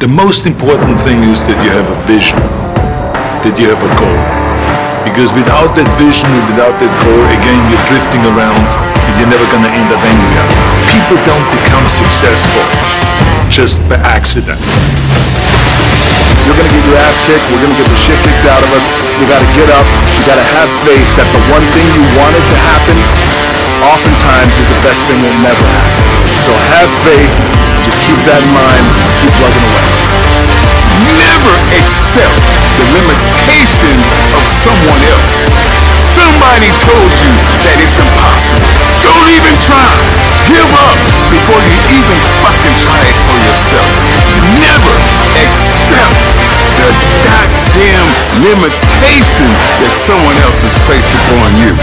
The most important thing is that you have a vision, that you have a goal. Because without that vision and without that goal, again, you're drifting around and you're never going to end up anywhere. People don't become successful just by accident. You're gonna get your ass kicked. We're gonna get the shit kicked out of us. You gotta get up. You gotta have faith that the one thing you wanted to happen, oftentimes is the best thing that never happen. So have faith. Just keep that in mind. Keep plugging away. Never accept the limitations of someone else. Somebody told you that it's impossible. Don't even try. Give up before you even fucking try it for yourself. Never accept the goddamn limitation that someone else has placed upon you.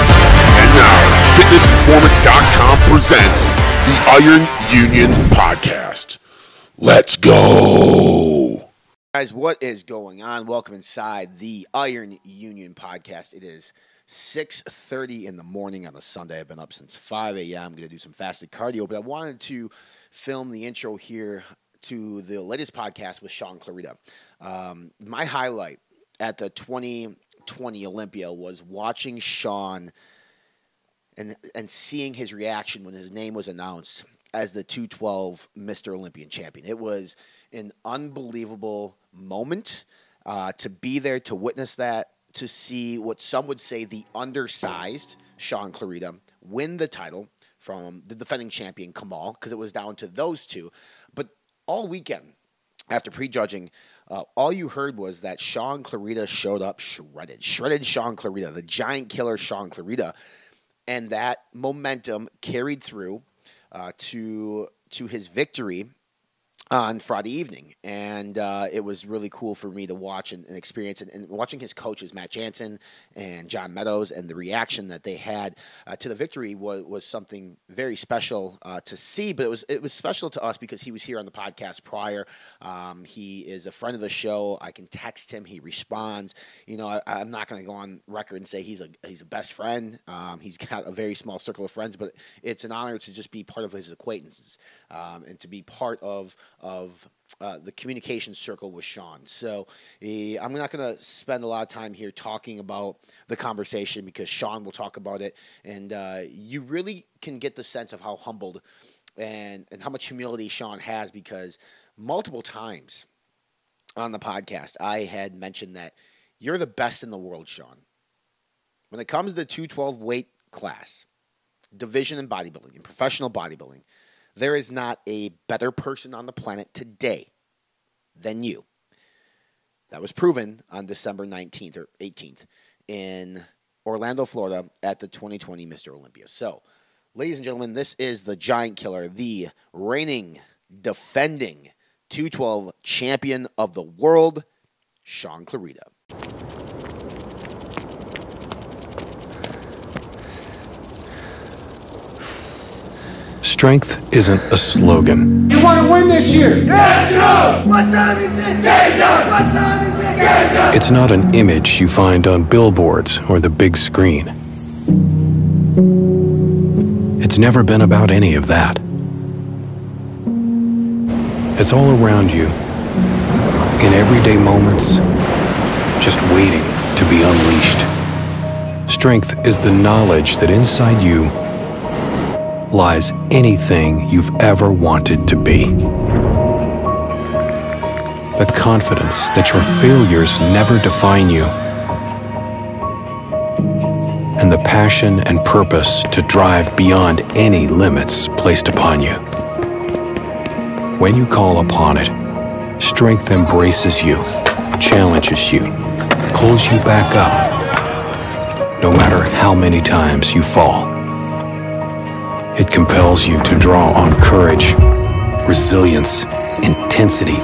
And now, FitnessInformant.com presents the Iron Union Podcast. Let's go. Guys, what is going on? Welcome inside the Iron Union podcast. It is 6.30 in the morning on a Sunday. I've been up since 5 a.m. I'm going to do some fasted cardio, but I wanted to film the intro here to the latest podcast with Sean Clarita. Um, my highlight at the 2020 Olympia was watching Sean and, and seeing his reaction when his name was announced as the 212 Mr. Olympian champion. It was an unbelievable moment uh, to be there to witness that, to see what some would say the undersized Sean Clarida win the title from the defending champion Kamal, because it was down to those two. But all weekend, after prejudging, uh, all you heard was that Sean Clarida showed up shredded, shredded Sean Clarida, the giant killer Sean Clarida, and that momentum carried through uh, to to his victory on Friday evening, and uh, it was really cool for me to watch and, and experience. And, and, watching his coaches, Matt Jansen and John Meadows, and the reaction that they had uh, to the victory was, was something very special uh, to see. But it was it was special to us because he was here on the podcast prior. Um, he is a friend of the show. I can text him; he responds. You know, I, am not going to go on record and say he's a he's a best friend. Um, he's got a very small circle of friends, but it's an honor to just be part of his acquaintances um, and to be part of of uh, the communication circle with Sean. So uh, I'm not going to spend a lot of time here talking about the conversation because Sean will talk about it, and uh, you really can get the sense of how humbled and and how much humility Sean has because multiple times on the podcast I had mentioned that you're the best in the world, Sean. When it comes to the 212 weight class, division in bodybuilding, in professional bodybuilding, there is not a better person on the planet today than you. That was proven on December 19th or 18th in Orlando, Florida at the 2020 Mr. Olympia. So, ladies and gentlemen, this is the Giant Killer, the reigning, defending 212 champion of the world, Sean Clarida. Strength isn't a slogan. You want to win this year? Yes, no! What time is it? Game time! What time is it? Game time! It's not an image you find on billboards or the big screen. It's never been about any of that. It's all around you, in everyday moments, just waiting to be unleashed. Strength is the knowledge that inside you lies anything you've ever wanted to be. The confidence that your failures never define you. And the passion and purpose to drive beyond any limits placed upon you. When you call upon it, strength embraces you, challenges you, pulls you back up, no matter how many times you fall. It compels you to draw on courage, resilience, intensity,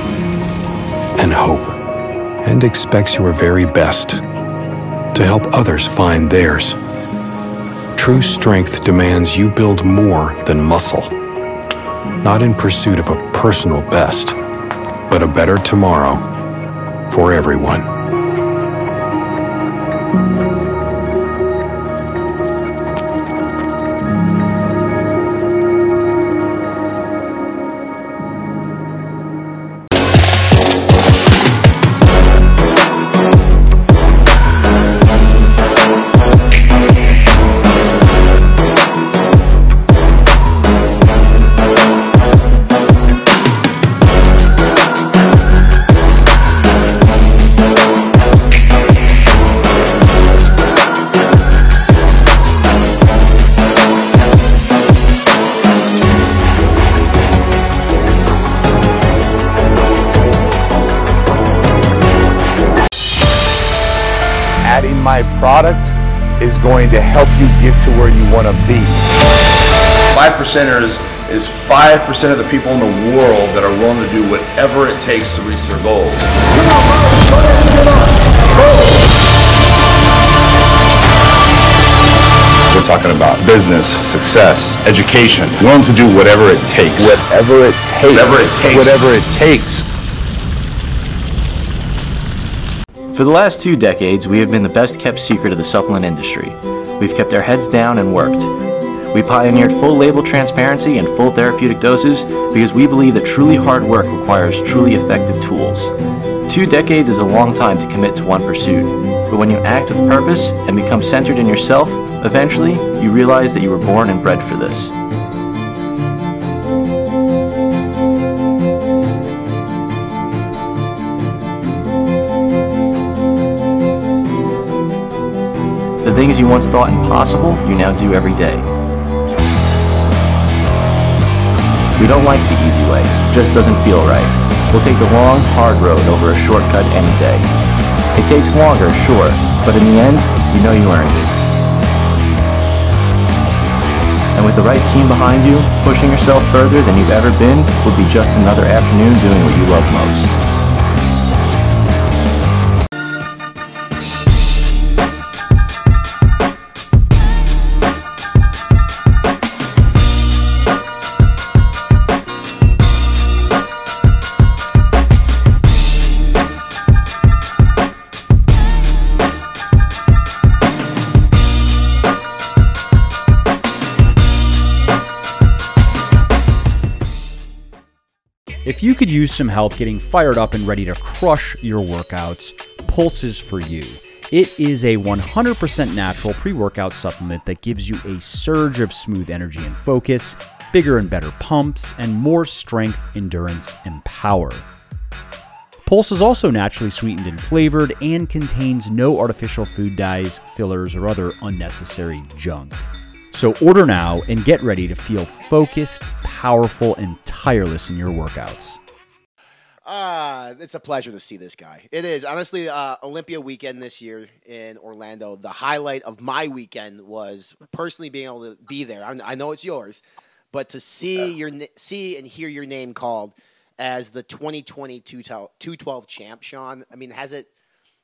and hope, and expects your very best to help others find theirs. True strength demands you build more than muscle, not in pursuit of a personal best, but a better tomorrow for everyone. Product is going to help you get to where you want to be. Five percenters is 5% of the people in the world that are willing to do whatever it takes to reach their goals. We're talking about business, success, education, willing to do whatever it takes. Whatever it takes. Whatever it takes. Whatever it takes. For the last two decades, we have been the best kept secret of the supplement industry. We've kept our heads down and worked. We pioneered full label transparency and full therapeutic doses because we believe that truly hard work requires truly effective tools. Two decades is a long time to commit to one pursuit, but when you act with purpose and become centered in yourself, eventually you realize that you were born and bred for this. Things you once thought impossible, you now do every day. We don't like the easy way, just doesn't feel right. We'll take the long, hard road over a shortcut any day. It takes longer, sure, but in the end, you know you earned it. And with the right team behind you, pushing yourself further than you've ever been would be just another afternoon doing what you love most. Could use some help getting fired up and ready to crush your workouts, Pulse is for you. It is a 100% natural pre workout supplement that gives you a surge of smooth energy and focus, bigger and better pumps, and more strength, endurance, and power. Pulse is also naturally sweetened and flavored and contains no artificial food dyes, fillers, or other unnecessary junk. So order now and get ready to feel focused, powerful, and tireless in your workouts. Ah, it's a pleasure to see this guy. It is honestly uh, Olympia weekend this year in Orlando. The highlight of my weekend was personally being able to be there. I, I know it's yours, but to see your see and hear your name called as the 2020 212 champ, Sean. I mean, has it?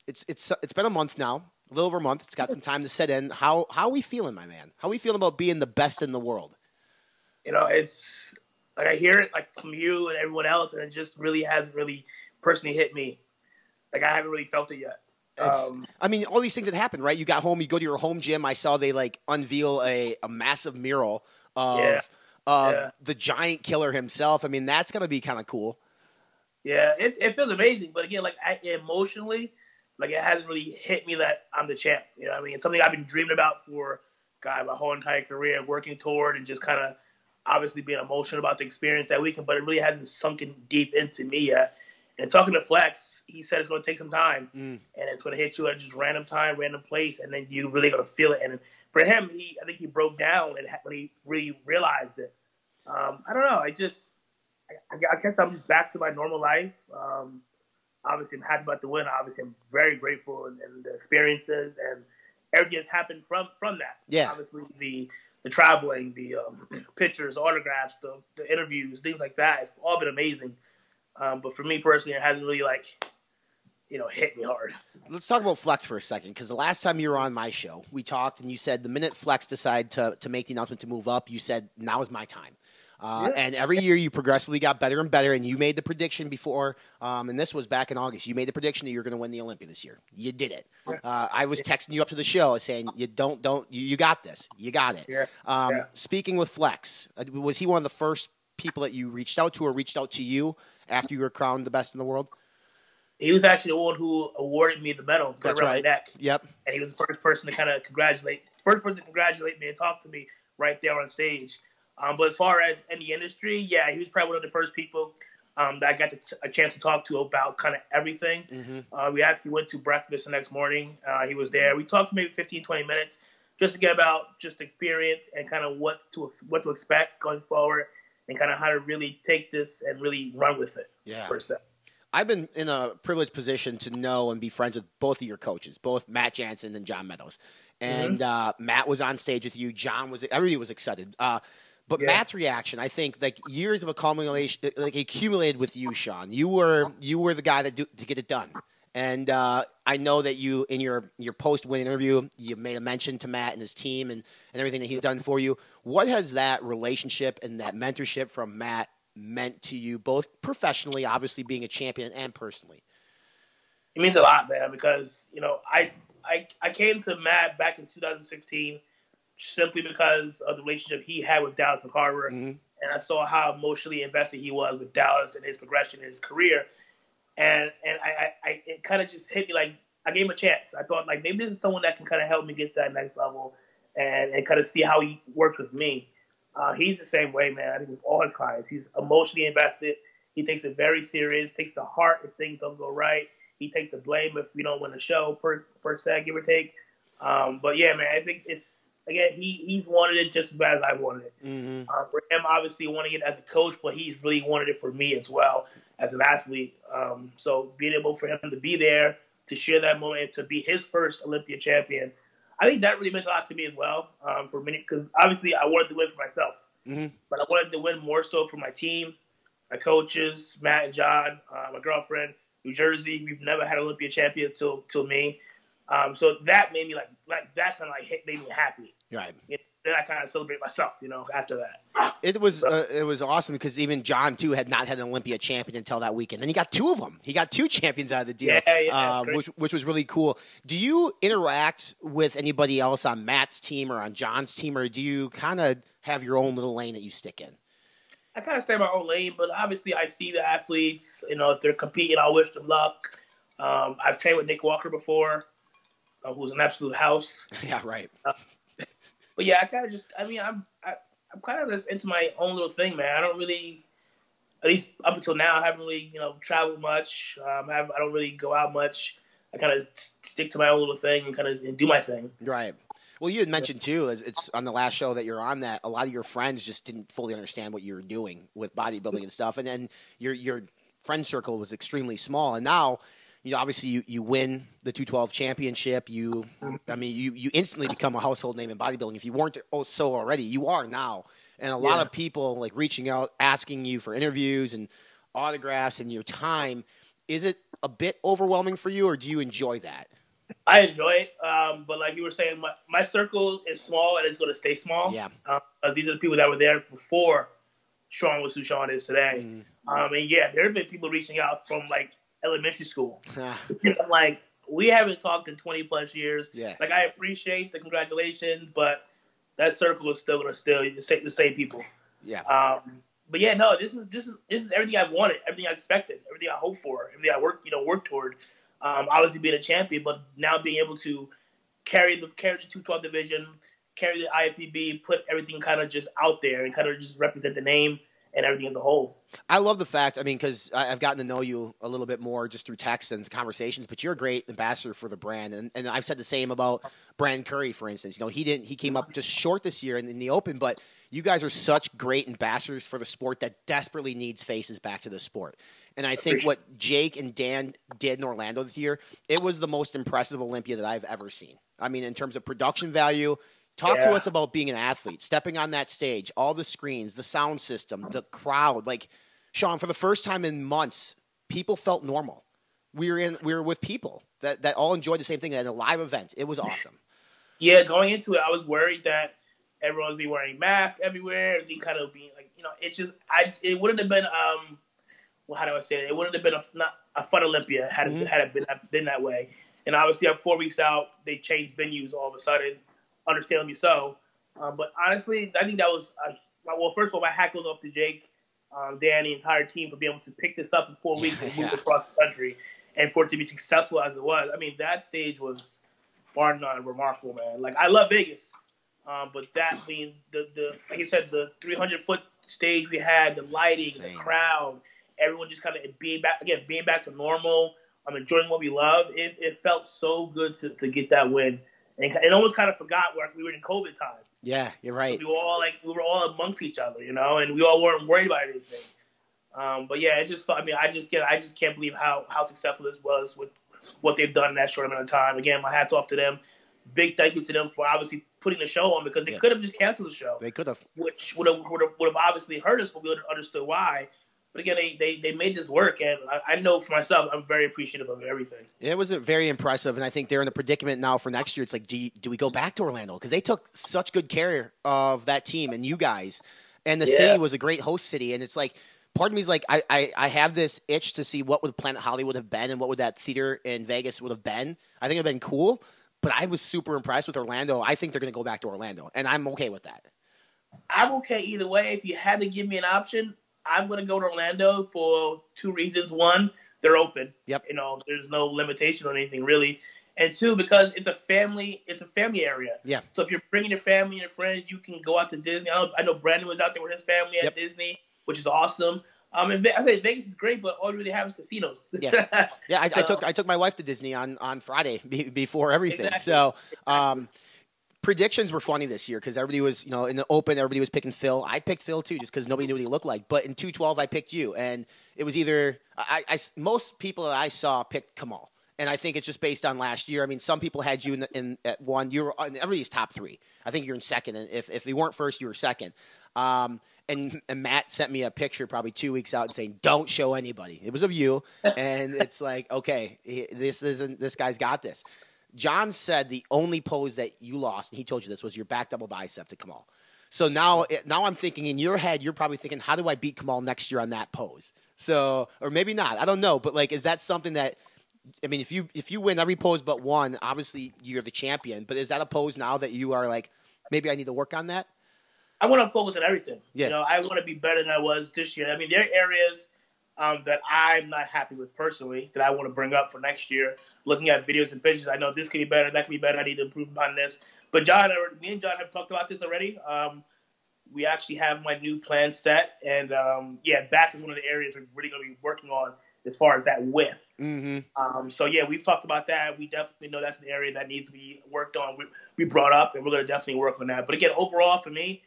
It's it's it's been a month now, a little over a month. It's got some time to set in. How how are we feeling, my man? How are we feeling about being the best in the world? you know, it's like I hear it like from you and everyone else, and it just really hasn't really personally hit me. Like I haven't really felt it yet. Um, I mean, all these things that happen, right? You got home, you go to your home gym. I saw they like unveil a, a massive mural of Yeah. of Yeah. the giant killer himself. I mean, that's gonna be kind of cool. Yeah, it it feels amazing, but again, like I, emotionally, like it hasn't really hit me that I'm the champ. You know, what I mean, it's something I've been dreaming about for God my whole entire career, working toward, and just kind of obviously being emotional about the experience that weekend. But it really hasn't sunken deep into me yet. And talking to Flex, he said it's going to take some time, Mm. and it's going to hit you at just random time, random place, and then you really going to feel it. And for him, he I think he broke down and when he really realized it. Um, I don't know. I just I, I guess I'm just back to my normal life. Um, obviously, I'm happy about the win. Obviously, I'm very grateful and, and the experiences and everything that's happened from from that. Yeah. Obviously, the the traveling, the um, pictures, autographs, the, the interviews, things like that. It's all been amazing. Um, but for me personally, it hasn't really like you know hit me hard. Let's talk about Flex for a second, because the last time you were on my show, we talked, and you said the minute Flex decided to to make the announcement to move up, you said now is my time. Uh, Yeah. And every year you progressively got better and better, and you made the prediction before, um, and this was back in August. You made the prediction that you're going to win the Olympia this year. You did it. Uh, I was texting you up to the show saying you don't don't you, you got this. You got it. Yeah. Um, Yeah. Speaking with Flex, uh, was he one of the first people that you reached out to, or reached out to you after you were crowned the best in the world? He was actually the one who awarded me the medal, That's around right. my neck. Yep. and he was the first person to kind of congratulate, first person to congratulate me and talk to me right there on stage. Um, but as far as in the industry, yeah, he was probably one of the first people um, that I got the, a chance to talk to about kind of everything. Mm-hmm. Uh, we actually went to breakfast the next morning. Uh, he was there. We talked for maybe 15, 20 minutes just to get about just experience and kind of what to what to expect going forward and kind of how to really take this and really run with it. Yeah. Per se. I've been in a privileged position to know and be friends with both of your coaches, both Matt Jansen and John Meadows. And Mm-hmm. uh, Matt was on stage with you. John was everybody was excited. Uh, but Yeah. Matt's reaction, I think, like years of accumulation, like accumulated with you, Sean. You were you were the guy that do, to get it done. And uh, I know that you, in your your post win interview, you made a mention to Matt and his team and, and everything that he's done for you. What has that relationship and that mentorship from Matt meant to you, both professionally, obviously being a champion, and personally? It means a lot, man, because you know I I I came to Matt back in 2016 simply because of the relationship he had with Dallas McCarver, and I saw how emotionally invested he was with Dallas and his progression in his career, and and I, I, I it kind of just hit me like I gave him a chance. I thought like maybe this is someone that can kind of help me get to that next level, and and kind of see how he works with me. Uh, he's the same way, man. I think with all his clients, he's emotionally invested. He takes it very serious. Takes the heart if things don't go right. He takes the blame if we don't win the show per per se, give or take. Um, but yeah, man, I think it's again he he's wanted it just as bad as I wanted it. Mm-hmm. Uh, for him, obviously wanting it as a coach, but he's really wanted it for me as well as an athlete. Um, so being able for him to be there to share that moment, to be his first Olympia champion, I think that really meant a lot to me as well. Um, for many, because obviously I wanted to win for myself, Mm-hmm. but I wanted to win more so for my team, my coaches, Matt and John, uh, my girlfriend, New Jersey. We've never had an Olympia champion till till me. Um, so that made me like like that kind of like hit, made me happy. Right. Then I kind of celebrate myself, you know, after that. It was uh, it was awesome because even John too had not had an Olympia champion until that weekend. Then he got two of them. He got two champions out of the deal, Yeah, yeah, uh, which which was really cool. Do you interact with anybody else on Matt's team or on John's team, or do you kind of have your own little lane that you stick in? I kind of stay in my own lane, but obviously I see the athletes. You know, if they're competing, I wish them luck. Um, I've trained with Nick Walker before, uh, who's an absolute house. yeah, right. But yeah, I kind of just, I mean, I'm, I, I'm kind of just into my own little thing, man. I don't really, at least up until now, I haven't really, you know, traveled much. Um, I, I don't really go out much. I kind of stick to my own little thing and kind of do my thing. Right. Well, you had mentioned too, it's on the last show that you're on that a lot of your friends just didn't fully understand what you were doing with bodybuilding and stuff, and then your your friend circle was extremely small. And now, you know, obviously you, you win the 212 championship. You, I mean, you you instantly become a household name in bodybuilding. If you weren't oh, so already, you are now. And a lot Yeah. of people like reaching out, asking you for interviews and autographs and your time. Is it a bit overwhelming for you, or do you enjoy that? I enjoy it, um, but like you were saying, my, my circle is small and it's going to stay small. Yeah. Uh, these are the people that were there before Sean was who Sean is today. Mm-hmm. Um, and yeah, there have been people reaching out from like elementary school. I'm like, we haven't talked in 20 plus years. Yeah. Like, I appreciate the congratulations, but that circle is still going to still the same, the same people. Yeah. Um, but yeah, no, this is this is this is everything I wanted, everything I expected, everything I hoped for, everything I worked, you know, worked toward. Um, obviously being a champion, but now being able to carry the carry the 212 division, carry the IFBB, put everything kind of just out there and kind of just represent the name and everything as a whole. I love the fact, I mean, because I've gotten to know you a little bit more just through text and conversations, but you're a great ambassador for the brand. And, and I've said the same about Brandon Curry, for instance. You know, he didn't, he came up just short this year in, in the open, but you guys are such great ambassadors for the sport that desperately needs faces back to the sport. And I think what Jake and Dan did in Orlando this year, it was the most impressive Olympia that I've ever seen. I mean, in terms of production value, Talk to us about being an athlete, stepping on that stage, all the screens, the sound system, the crowd. Like, Sean, for the first time in months, people felt normal. We were in, we were with people that, that all enjoyed the same thing at a live event. It was awesome. Yeah, going into it, I was worried that everyone would be wearing masks everywhere. Everything kind of being like, you know, it just, I, it wouldn't have been, um, well, how do I say it? It wouldn't have been a not a fun Olympia had it, had it been been that way. And obviously, I'm four weeks out. They changed venues all of a sudden, understandably so. Um, but honestly, I think that was uh, well. First of all, my hat goes off to Jake, um, Dan, the entire team for being able to pick this up in four weeks and move Yeah. across the country, and for it to be successful as it was. I mean, that stage was bar none remarkable, man. Like I love Vegas, um, but that I mean the the like I said, the 300 foot stage we had, the lighting, the crowd, everyone just kind of being back again, being back to normal. I'm enjoying what we love. It, it felt so good to, to get that win, and it almost kind of forgot where we were in COVID time. Yeah, you're right. We were all like we were all amongst each other, you know, and we all weren't worried about anything. Um, but yeah, it just I mean I just get I just can't believe how how successful this was with what they've done in that short amount of time. Again, my hats off to them. Big thank you to them for obviously putting the show on because they Yeah. could have just canceled the show, They could have. which would have would have, would have obviously hurt us, but we would have understood why. But again, they, they, they made this work, and I, I know for myself, I'm very appreciative of everything. It was a very impressive, and I think they're in a predicament now for next year. It's like, do you, do we go back to Orlando because they took such good care of that team and you guys, and the Yeah. city was a great host city, and it's like. Part of me is like I, I, I have this itch to see what would Planet Hollywood have been and what would that theater in Vegas would have been. I think it'd been cool, but I was super impressed with Orlando. I think they're going to go back to Orlando, and I'm okay with that. I'm okay either way. If you had to give me an option, I'm going to go to Orlando for two reasons. One, they're open. Yep. You know, there's no limitation on anything really. And two, because it's a family, it's a family area. Yeah. So if you're bringing your family and your friends, you can go out to Disney. I know, I know Brandon was out there with his family at Yep. Disney, which is awesome. Um, and I say Vegas is great, but all you really have is casinos. Yeah. Yeah, I, I took I took my wife to Disney on on Friday be, before everything. Exactly. So, um, predictions were funny this year because everybody was you know in the open everybody was picking Phil. I picked Phil too just because nobody knew what he looked like. But in two twelve I picked you, and it was either I, I most people that I saw picked Kamal. And I think it's just based on last year. I mean, some people had you in, in at one. You were in everybody's top three. I think you're in second. And if if you weren't first, you were second. Um, and, and Matt sent me a picture probably two weeks out and saying, "Don't show anybody." It was of you, and it's like, okay, this isn't. This guy's got this. John said the only pose that you lost, and he told you this was your back double bicep to Kamal. So now, eh, now I'm thinking in your head, you're probably thinking, how do I beat Kamal next year on that pose? So, or maybe not. I don't know, but like, is that something that? I mean, if you if you win every pose but one, obviously you're the champion. But is that a pose now that you are like, maybe I need to work on that? I want to focus on everything. Yeah. You know, I want to be better than I was this year. I mean, there are areas um, that I'm not happy with personally that I want to bring up for next year. Looking at videos and pictures, I know this could be better, that could be better. I need to improve upon this. But John, me and John have talked about this already. Um, we actually have my new plan set, and um, yeah, back is one of the areas we're really going to be working on as far as that width. Mm-hmm. Um, so yeah, we've talked about that. We definitely know that's an area that needs to be worked on. We, we brought up, and we're going to definitely work on that. But again, overall for me,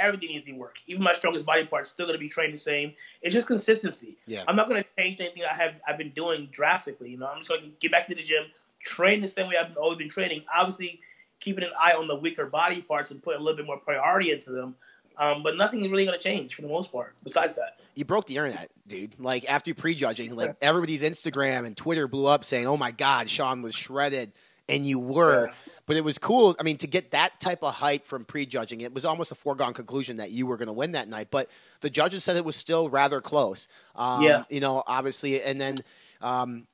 everything needs to work. Even my strongest body parts still going to be trained the same. It's just consistency. Yeah. I'm not going to change anything I have I've been doing drastically. You know, I'm just going to get back to the gym, train the same way I've always been training. Obviously, keeping an eye on the weaker body parts and putting a little bit more priority into them. Um, but nothing is really going to change for the most part. Besides that. You broke the internet, dude. Like after you prejudging, like everybody's Instagram and Twitter blew up saying, "Oh my God, Sean was shredded," and you were. Yeah. But it was cool. I mean, to get that type of hype from prejudging, it was almost a foregone conclusion that you were going to win that night. But the judges said it was still rather close. Um, Yeah. You know, obviously, and then um,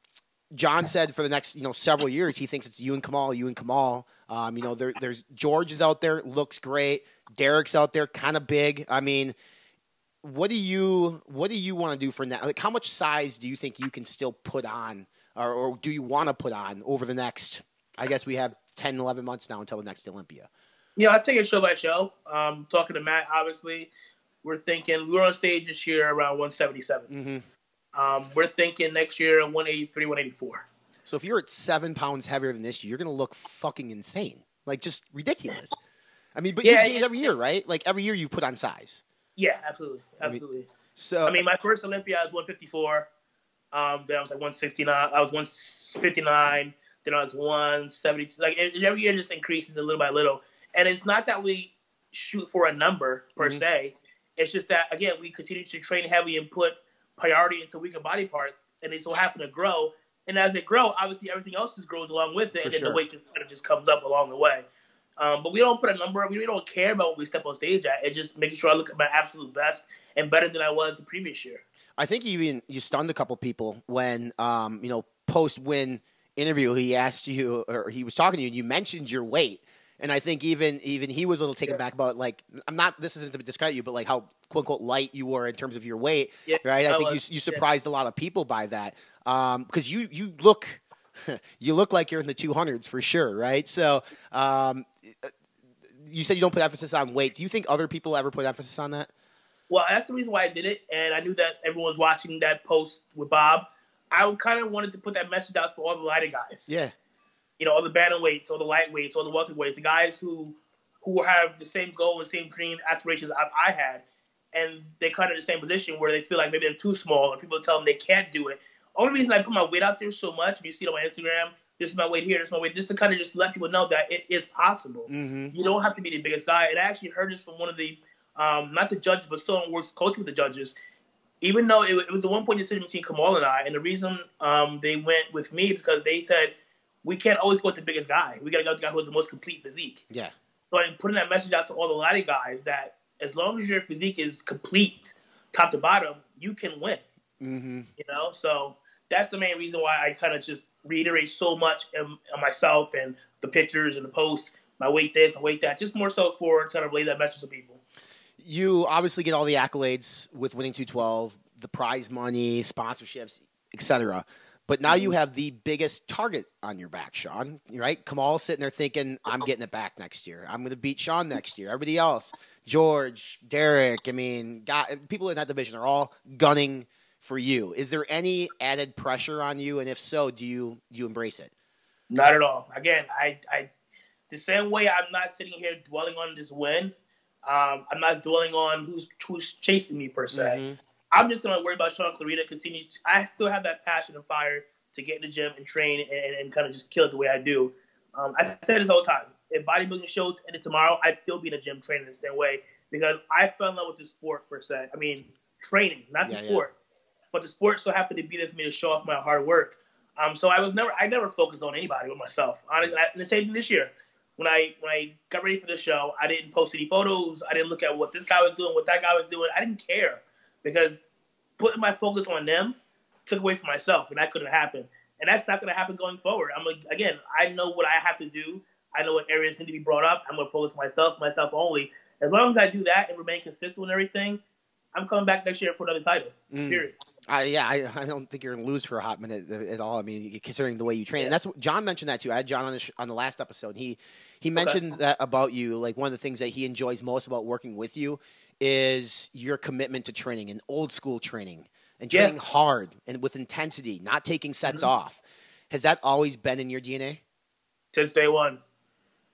John said for the next you know several years he thinks it's you and Kamal, you and Kamal. Um, you know, there, there's George is out there, looks great. Derek's out there, kind of big. I mean, what do you what do you want to do for now? Like, how much size do you think you can still put on, or, or do you want to put on over the next? I guess we have 10, 11 months now until the next Olympia. Yeah, I take it show by show. Um, talking to Matt, obviously, we're thinking we were on stage this year around 177. Mm-hmm. Um, we're thinking next year 183, 184. So if you're at seven pounds heavier than this year, you're gonna look fucking insane, like just ridiculous. I mean, but Yeah, you every year, right? Like every year you put on size. Yeah, absolutely, I mean, absolutely. So I mean, my first Olympia I was 154. Um, then I was like 169. I was 159. Then I was 170. Like it, every year just increases a little by little. And it's not that we shoot for a number per Mhm. se. It's just that again we continue to train heavy and put priority into weaker body parts, and they so happen to grow. And as they grow, obviously everything else just grows along with it, For and then sure. the weight just kind of just comes up along the way. Um, but we don't put a number. We really don't care about what we step on stage at. It's just making sure I look at my absolute best and better than I was the previous year. I think you even you stunned a couple people when um, you know post win interview he asked you or he was talking to you and you mentioned your weight. And I think even even he was a little taken back about like I'm not this isn't to discredit you but like how quote unquote light you were in terms of your weight Yeah, right? I I think was, you you yeah. surprised a lot of people by that because you you look you look like you're in the 200s for sure right? So um, you said you don't put emphasis on weight. Do you think other people ever put emphasis on that? Well, that's the reason why I did it, and I knew that everyone was watching that post with Bob. I kind of wanted to put that message out for all the lighter guys. yeah You know, all the bantamweights, all the lightweights, all the welterweights, the guys who who have the same goal and same dream aspirations I, I had. and they're kind of in the same position where they feel like maybe they're too small, and people tell them they can't do it. Only reason I put my weight out there so much, if you see it on my Instagram, this is my weight here, this is my weight, just to kind of just let people know that it is possible. Mm-hmm. You don't have to be the biggest guy. And I actually heard this from one of the, um, not the judges, but someone who works closely with the judges. Even though it, it was a one point decision between Kamal and I, and the reason um, they went with me because they said we can't always go with the biggest guy. We got to go with the guy who has the most complete physique. Yeah. So I'm putting that message out to all the laddie guys that as long as your physique is complete, top to bottom, you can win. Mm-hmm. You know, so that's the main reason why I kind of just reiterate so much in, in myself and the pictures and the posts, my weight this, my weight that, just more so for trying to relay that message to people. You obviously get all the accolades with winning 212, the prize money, sponsorships, etc. But now you mm-hmm. have the biggest target on your back, Sean. Right? Kamal sitting there thinking, "I'm getting it back next year. I'm going to beat Sean next year." Everybody else, George, Derek. I mean, God, people in that division are all gunning for you. Is there any added pressure on you? And if so, do you do you embrace it? Not at all. Again, I, I the same way I'm not sitting here dwelling on this win. Um, I'm not dwelling on who's who's chasing me per se. Mm-hmm. I'm just gonna worry about Sean Clarida. Continue. To, I still have that passion and fire to get in the gym and train and, and kind of just kill it the way I do. Um, I said this all the time. If bodybuilding shows ended tomorrow, I'd still be in the gym training the same way because I fell in love with the sport per se. I mean, training, not the Yeah, yeah. sport, but the sport so happened to be there for me to show off my hard work. Um, so I was never, I never focused on anybody but myself. Honestly, and the same thing this year. When I when I got ready for the show, I didn't post any photos. I didn't look at what this guy was doing, what that guy was doing. I didn't care because putting my focus on them took away from myself, and that couldn't happen. And that's not going to happen going forward. I'm like, again, I know what I have to do. I know what areas need to be brought up. I'm going to focus myself, myself only. As long as I do that and remain consistent with everything, I'm coming back next year for another title. Mm. Period. Uh, yeah, I, I don't think you're going to lose for a hot minute at all. I mean, considering the way you train, and that's what John mentioned that too. I had John on the, sh- on the last episode. He he mentioned that about you. Like one of the things that he enjoys most about working with you is your commitment to training and old school training and Yeah. training hard and with intensity, not taking sets Mhm. off. Has that always been in your DNA? since day one.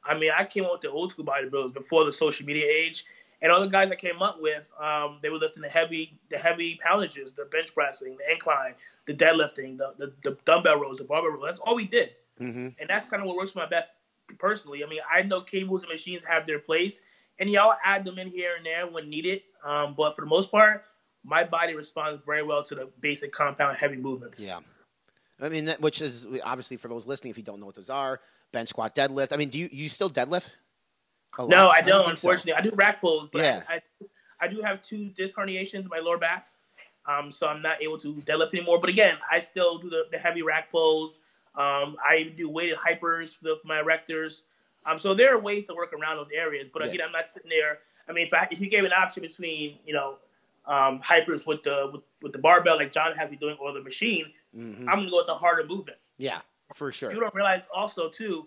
I mean, I came up with the old school bodybuilders before the social media age, and all the guys I came up with, um, they were lifting the heavy, the heavy poundages, the bench pressing, the incline, the deadlifting, the, the, the dumbbell rows, the barbell rows. That's all we did, Mm-hmm. and that's kind of what works for my best personally. I mean, I know cables and machines have their place, and y'all add them in here and there when needed. Um, but for the most part, my body responds very well to the basic compound heavy movements. Yeah. I mean, that, which is obviously for those listening, if you don't know what those are, bench, squat, deadlift. I mean, do you you still deadlift? No? I don't. so. unfortunately, I do rack pulls, but Yeah. I, I, I do have two disc herniations in my lower back, um, so I'm not able to deadlift anymore. But again, I still do the, the heavy rack pulls. Um, I do weighted hypers for, my erectors. Um, so there are ways to work around those areas. But again, Yeah. I'm not sitting there. I mean, if, I, if you gave an option between you know um, hypers with the with, with the barbell like John has me doing or the machine, Mhm. I'm gonna go with the harder movement. Yeah, for sure. You don't realize also too,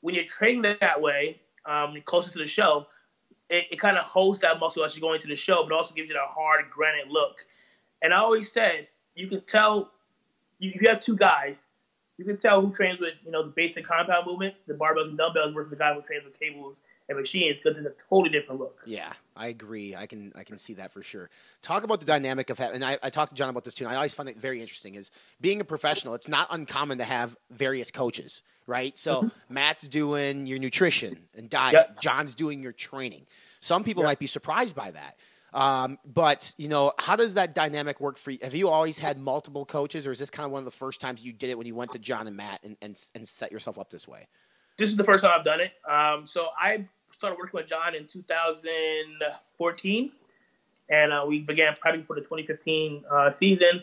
when you're training that way, um, closer to the show, it, it kind of holds that muscle as you're going to the show, but also gives you that hard granite look. And I always said you can tell you, you have two guys, you can tell who trains with you know the basic compound movements, the barbells and dumbbells, versus the guy who trains with cables and machines, because it's a totally different look. Yeah, I agree. I can I can see that for sure. Talk about the dynamic of having, and I, I talked to John about this too. And I always find it very interesting. Is being a professional, it's not uncommon to have various coaches, right? So Matt's doing your nutrition and diet. Yep. John's doing your training. Some people might be surprised by that. Um, but you know, how does that dynamic work for you? Have you always had multiple coaches, or is this kind of one of the first times you did it when you went to John and Matt and, and, and set yourself up this way? This is the first time I've done it. Um, so I started working with John in 2014, and uh, we began prepping for the 2015 uh, season.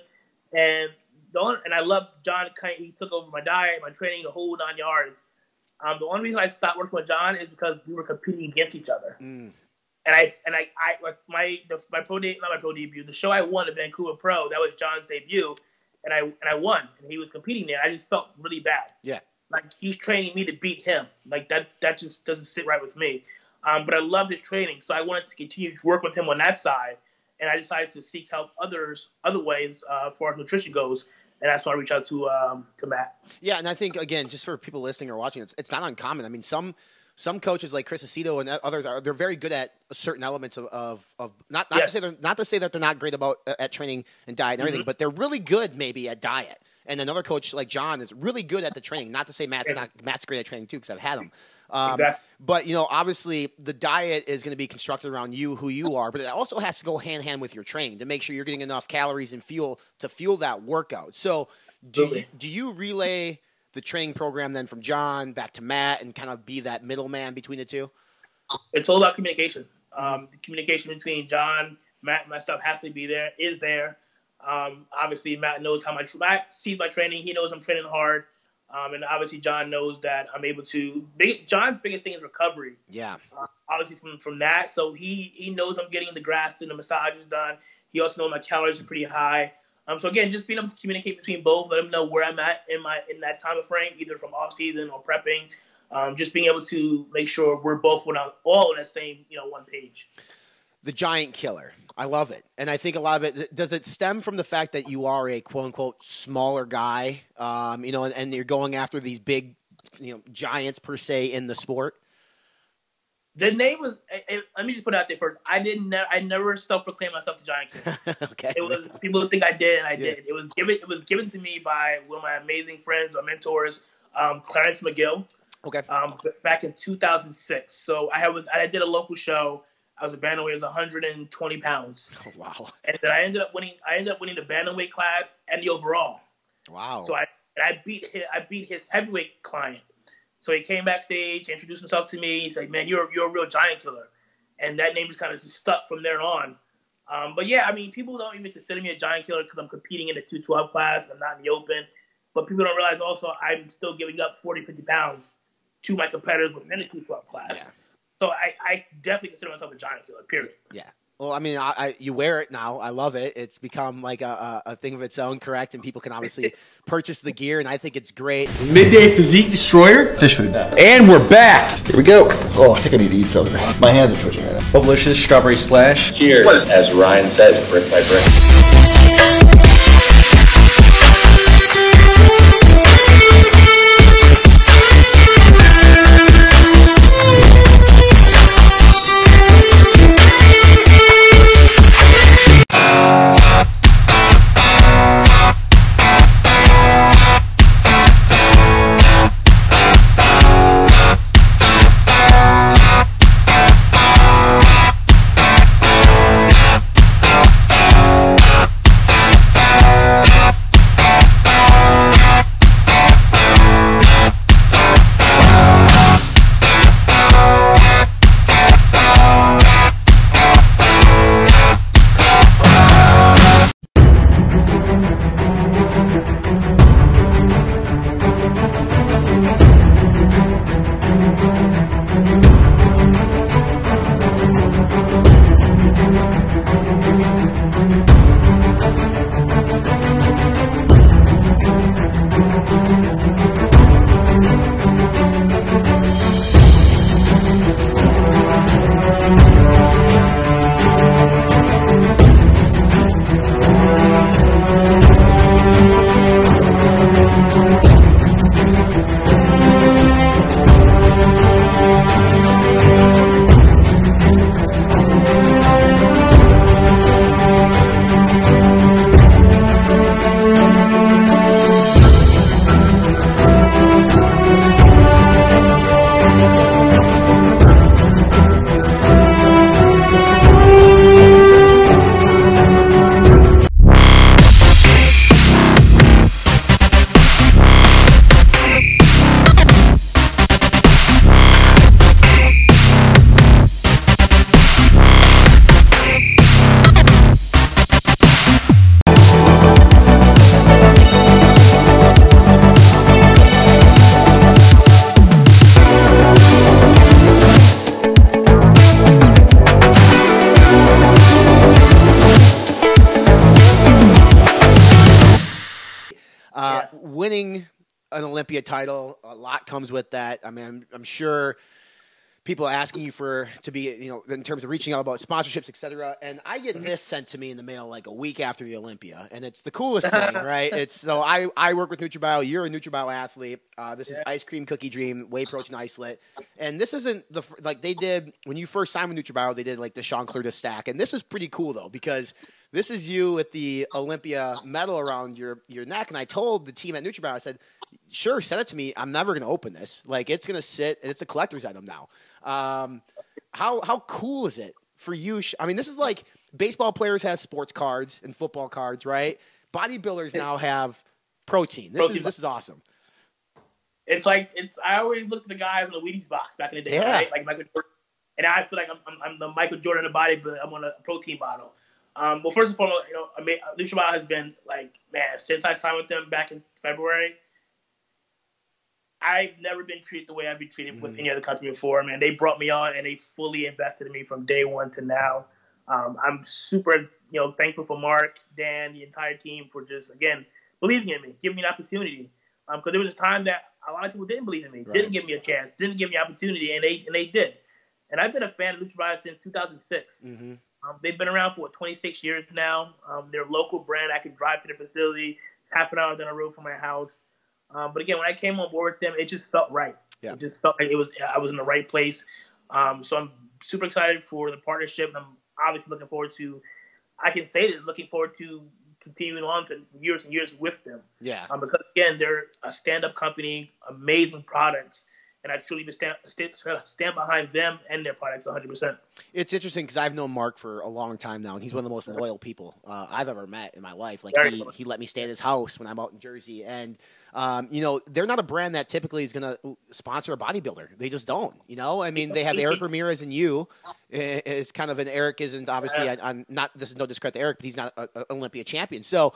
And the only, and I love John. Kind of, he took over my diet, my training, the whole nine yards. Um, the only reason I stopped working with John is because we were competing against each other. Mm. And I and I, I like my the, my pro de- not my pro debut, the show I won, the Vancouver Pro, that was John's debut, and I and I won, and he was competing there. I just felt really bad Yeah. like he's training me to beat him. Like that that just doesn't sit right with me. Um, but I love his training, so I wanted to continue to work with him on that side, and I decided to seek help others other ways uh, as far as nutrition goes, and that's why I reached out to um, to Matt. Yeah, and I think again, just for people listening or watching, it's it's not uncommon. I mean, some some coaches like Chris Aceto and others are they're very good at certain elements of of, of not not Yes. to say they're not to say that they're not great about uh, at training and diet and everything, Mhm. but they're really good maybe at diet. And another coach like John is really good at the training. Not to say Matt's not Matt's great at training too because I've had him. Um, Exactly. But you know, obviously, the diet is going to be constructed around you, who you are. But it also has to go hand in hand with your training to make sure you're getting enough calories and fuel to fuel that workout. So, do you, do you relay the training program then from John back to Matt and kind of be that middleman between the two? it's all about communication. Um, the communication between John, Matt, and myself has to be there. Is there? Um, obviously, Matt knows how much Matt sees my training. He knows I'm training hard, um, and obviously, John knows that I'm able to. Big, John's biggest thing is recovery. Yeah. Uh, obviously, from from that, so he he knows I'm getting the Graston the massages done. He also knows my calories are pretty high. Um, so again, just being able to communicate between both, let them know where I'm at in my in that time of frame, either from off season or prepping. Um, just being able to make sure we're both on all on the same you know one page. The giant killer. I love it. And I think a lot of it does it stem from the fact that you are a quote unquote smaller guy, um, you know, and, and you're going after these big, you know, giants per se in the sport. The name was. It, it- let me just put it out there first. I didn't. Ne- I never self-proclaimed myself the Giant Killer. okay. It was people think I did, and I Yeah. did. It was given. It was given to me by one of my amazing friends or mentors, um, Clarence McGill. Okay. Um, back in 2006. So I had I did a local show. I was a bantamweight. I was 120 pounds. Oh, wow. And then I ended up winning. I ended up winning the bantamweight class and the overall. Wow. So I and I beat his, I beat his heavyweight client. So he came backstage, introduced himself to me. He's like, "Man, you're you're a real giant killer," and that name just kind of just stuck from there on. Um, but yeah, I mean, people don't even consider me a giant killer because I'm competing in the 212 class. I'm not in the open. But people don't realize also I'm still giving up 40, 50 pounds to my competitors within the 212 class. So I, I definitely consider myself a giant killer. Period. Yeah. Well, I mean, I, I, you wear it now. I love it. It's become like a, a, a thing of its own, correct? And people can obviously purchase the gear, and I think it's great. Midday Physique Destroyer. Fish food. And we're back. Here we go. Oh, I think I need to eat something. My hands are twitching right now. Publishes Strawberry Splash. Cheers, as Ryan says, brick by brick. Title, a lot comes with that. I mean, I'm, I'm sure people asking you for to be you know in terms of reaching out about sponsorships, etc. And I get this sent to me in the mail like a week after the Olympia, and it's the coolest thing, right? It's so I I work with NutraBio. You're a NutraBio athlete. Uh, this is ice cream cookie dream whey protein isolate, and this isn't the like they did when you first signed with NutraBio. They did like the Sean Clarida stack, and this is pretty cool though because this is you with the Olympia medal around your your neck. And I told the team at NutraBio, I said, "Sure, send it to me. I'm never going to open this. Like it's going to sit, it's a collector's item now." Um, how how cool is it for you? I mean, this is like baseball players have sports cards and football cards, right? Bodybuilders now have protein. This Protein is this is awesome. It's like it's. I always look at the guys in the Wheaties box back in the day, Yeah. right? Like Michael Jordan, and I feel like I'm, I'm, I'm the Michael Jordan of the body, but I'm on a protein bottle. Um, well, first and foremost, you know, I mean, has been like, man, since I signed with them back in February, I've never been treated the way I've been treated with Mhm. any other company before. Man, they brought me on and they fully invested in me from day one to now. Um, I'm super, you know, thankful for Mark, Dan, the entire team for just again believing in me, giving me an opportunity. Because there was a time that a lot of people didn't believe in me, Right. didn't give me a chance, didn't give me opportunity, and they and they did. And I've been a fan of NutraBio since 2006. Mm-hmm. Um, they've been around for what 26 years now. Um, they're a local brand. I can drive to the facility, half an hour down the road from my house. Um, but again, when I came on board with them, it just felt right. Yeah. It just felt like it was I was in the right place. Um, so I'm super excited for the partnership, and I'm obviously looking forward to. I can say this, looking forward to continuing on for years and years with them. Yeah. Um, because again, they're a stand-up company, amazing products, and I truly stand stand, stand behind them and their products 100. percent It's interesting because I've known Mark for a long time now, and he's one of the most loyal people uh, I've ever met in my life. Like he, he let me stay at his house when I'm out in Jersey, and um, you know they're not a brand that typically is going to sponsor a bodybuilder. They just don't. You know, I mean they have Eric Ramirez and you. I- It's kind of an Eric isn't obviously on, on not this is no discredit to Eric, but he's not an Olympia champion. So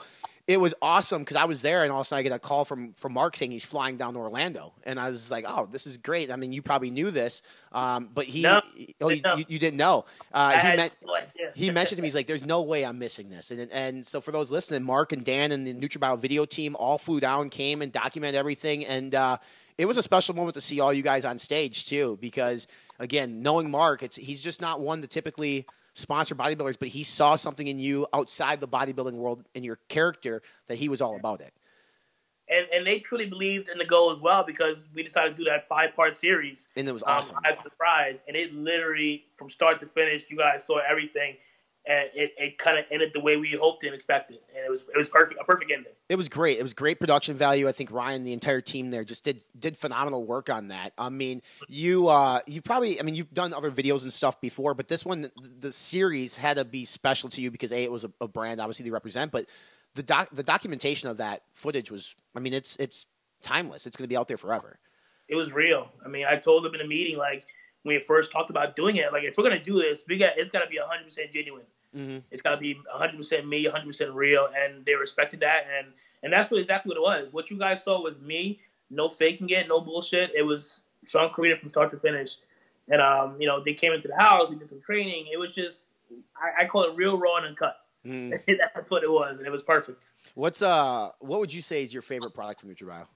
it was awesome because I was there, and all of a sudden I get a call from from Mark saying he's flying down to Orlando, and I was like, oh, this is great. I mean, you probably knew this, um, but he, No, oh, you, no. you, you didn't know. Uh, he had meant no he mentioned to me, he's like, "There's no way I'm missing this." And and so for those listening, Mark and Dan and the NutraBio video team all flew down, came and documented everything, and uh, it was a special moment to see all you guys on stage too. Because again, knowing Mark, it's he's just not one to typically sponsor bodybuilders, but he saw something in you outside the bodybuilding world in your character that he was all about it. and and they truly believed in the goal as well because we decided to do that five part series. And it was um, awesome. as a surprise, and it literally from start to finish, you guys saw everything, and it, it kind of ended the way we hoped and expected, and it was it was perfect a perfect ending. It was great. It was great production value. I think Ryan, the entire team there, just did did phenomenal work on that. I mean, you uh, you probably, I mean, you've done other videos and stuff before, but this one, the, series had to be special to you because a, it was a, a brand obviously they represent, but the doc, the documentation of that footage was, I mean, it's it's timeless. It's going to be out there forever. It was real. I mean, I told them in a meeting like when we first talked about doing it, like if we're gonna do this, we got it's got to be hundred percent genuine. Mm-hmm. It's got to be 100% me, 100% real, and they respected that, and and that's what exactly what it was. What you guys saw was me, no faking it, no bullshit. It was Sean Clarida from start to finish, and um, you know, they came into the house, we did some training. It was just, I, I call it real, raw, and uncut. Mm. that's what it was, and it was perfect. What's uh, what would you say is your favorite product from NutraBio?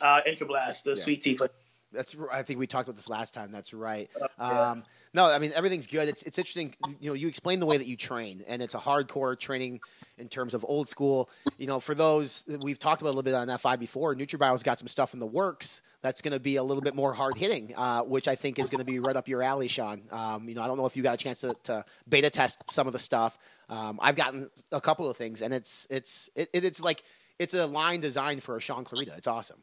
Uh, Intrablast, the Yeah. sweet tea flavor. That's I think we talked about this last time. That's right. Um, no, I mean everything's good. It's it's interesting. You know, you explain the way that you train, and it's a hardcore training in terms of old school. You know, for those we've talked about a little bit on FI before. NutraBio's got some stuff in the works that's going to be a little bit more hard hitting, uh, which I think is going to be right up your alley, Sean. Um, you know, I don't know if you got a chance to, to beta test some of the stuff. Um, I've gotten a couple of things, and it's it's it, it's like it's a line designed for a Sean Clarida. It's awesome.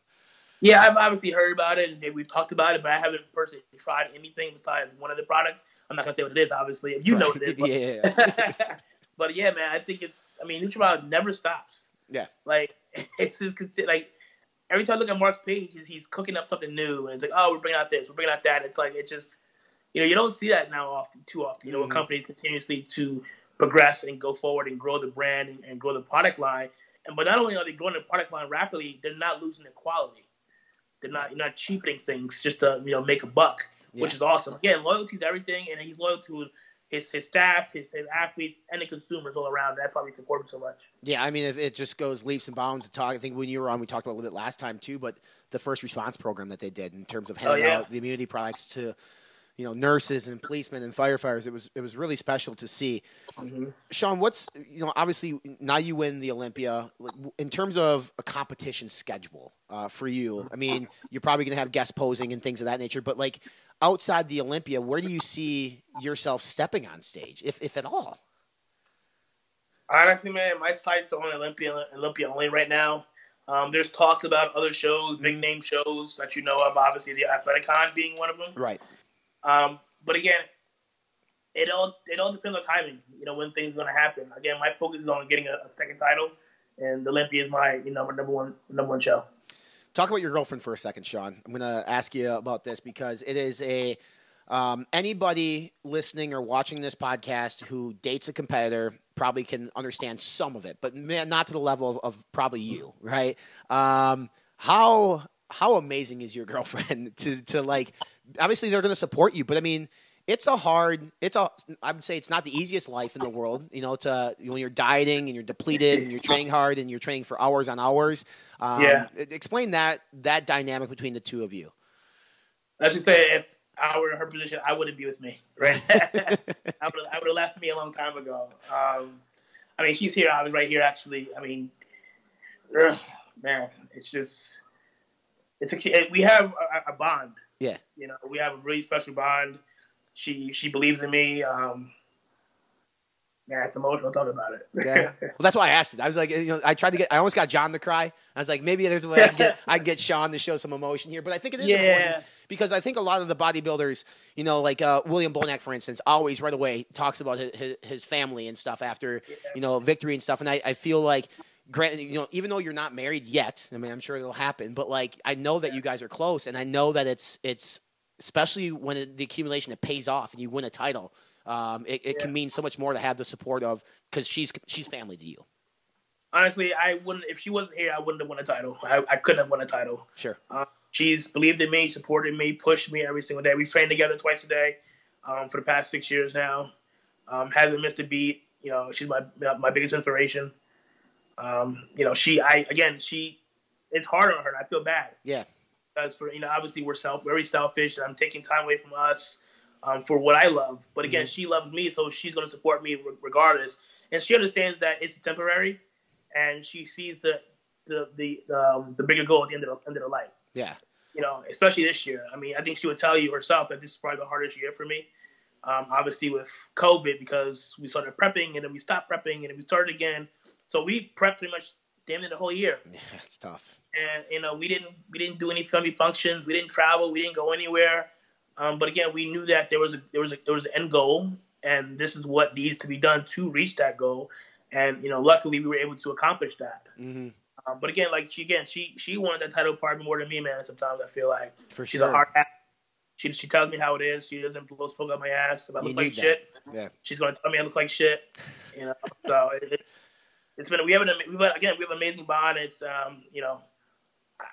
Yeah, I've obviously heard about it and we've talked about it, but I haven't personally tried anything besides one of the products. I'm not gonna say what it is, obviously. If You know what it is. But, yeah, but yeah, man, I think it's. I mean, NutraBio never stops. yeah. Like it's just like every time I look at Mark's page, he's, he's cooking up something new, and it's like, oh, we're bringing out this, we're bringing out that. It's like it just, you know, you don't see that now often, too often. You know, Mhm. a company continuously to progress and go forward and grow the brand and, and grow the product line. And but not only are they growing the product line rapidly, they're not losing the quality. They're not you're not cheapening things just to you know make a buck, which Yeah. is awesome. Again, loyalty is everything, and he's loyal to his his staff, his, his athletes, and the consumers all around. That's why we support him so much. Yeah, I mean, if it just goes leaps and bounds to talk. I think when you were on, we talked about it a little bit last time too. But the first response program that they did in terms of oh, handing Oh, yeah. out the immunity products to you know nurses and policemen and firefighters. It was it was really special to see. Sean, what's you know obviously now you win the Olympia in terms of a competition schedule uh, for you. I mean, you're probably going to have guest posing and things of that nature, but like outside the Olympia, where do you see yourself stepping on stage, if if at all? Honestly, man, my sights are on Olympia, Olympia only right now. Um, there's talks about other shows, big name shows that you know of. Obviously, the Athleticon being one of them. Right. Um, but again, it all it all depends on timing. You know when things are going to happen. Again, my focus is on getting a, a second title, and the Olympia is my you know my number one number one show. Talk about your girlfriend for a second, Sean. I'm going to ask you about this because it is a um, anybody listening or watching this podcast who dates a competitor probably can understand some of it, but not to the level of, of probably you, right? Um, how how amazing is your girlfriend to to like? Obviously, they're going to support you, but I mean, it's a hard. It's a. I would say it's not the easiest life in the world. You know, to when you're dieting and you're depleted and you're training hard and you're training for hours on hours. Um, Yeah. Explain that that dynamic between the two of you. Let's just say if I were in her position, I wouldn't be with me, right? I would I would have left me a long time ago. Um, I mean, she's here. I was right here, actually. I mean, ugh, man, it's just it's a we have a, a bond. Yeah. You know, we have a really special bond. She she believes in me. Um, yeah, it's emotional talking about it. Yeah. Well, that's why I asked it. I was like, you know, I tried to get, I almost got John to cry. I was like, maybe there's a way I can get, I get Sean to show some emotion here. But I think it is Yeah. important because I think a lot of the bodybuilders, you know, like uh, William Bonac, for instance, always right away talks about his, his family and stuff after, you know, victory and stuff. And I, I feel like, granted, you know, even though you're not married yet, I mean, I'm sure it'll happen, but like, I know that you guys are close and I know that it's, it's, especially when it, the accumulation, it pays off and you win a title. Um, it, it can mean so much more to have the support of because she's she's family to you. Honestly, I wouldn't. If she wasn't here, I wouldn't have won a title. I, I couldn't have won a title. Sure. Uh, she's believed in me, supported me, pushed me every single day. We trained together twice a day um, for the past six years now. Um, hasn't missed a beat. You know, she's my my biggest inspiration. Um, you know, she I again she it's hard on her. and I feel bad Yeah. because for you know obviously we're self very selfish and I'm taking time away from us um, for what I love. But again, she loves me, so she's going to support me re- regardless. And she understands that it's temporary, and she sees the the the um, the bigger goal at the end of the end of the life. Yeah. You know, especially this year. I mean, I think she would tell you herself that this is probably the hardest year for me. Um, obviously with COVID because we started prepping and then we stopped prepping and then we started again. So we prepped pretty much damn near the whole year. Yeah, it's tough. and you know we didn't we didn't do any family functions. We didn't travel. We didn't go anywhere. Um, but again, we knew that there was a there was a there was an end goal, and this is what needs to be done to reach that goal. And you know, luckily we were able to accomplish that. Mm-hmm. Um, but again, like she again, she she wanted that title probably more than me, man. Sometimes I feel like For she's sure. a hard ass. She she tells me how it is. She doesn't blow smoke up my ass if I look like that. shit. Yeah. She's gonna tell me I look like shit. You know, so it, it, it's been we have an we've had, again we have amazing bond. It's um you know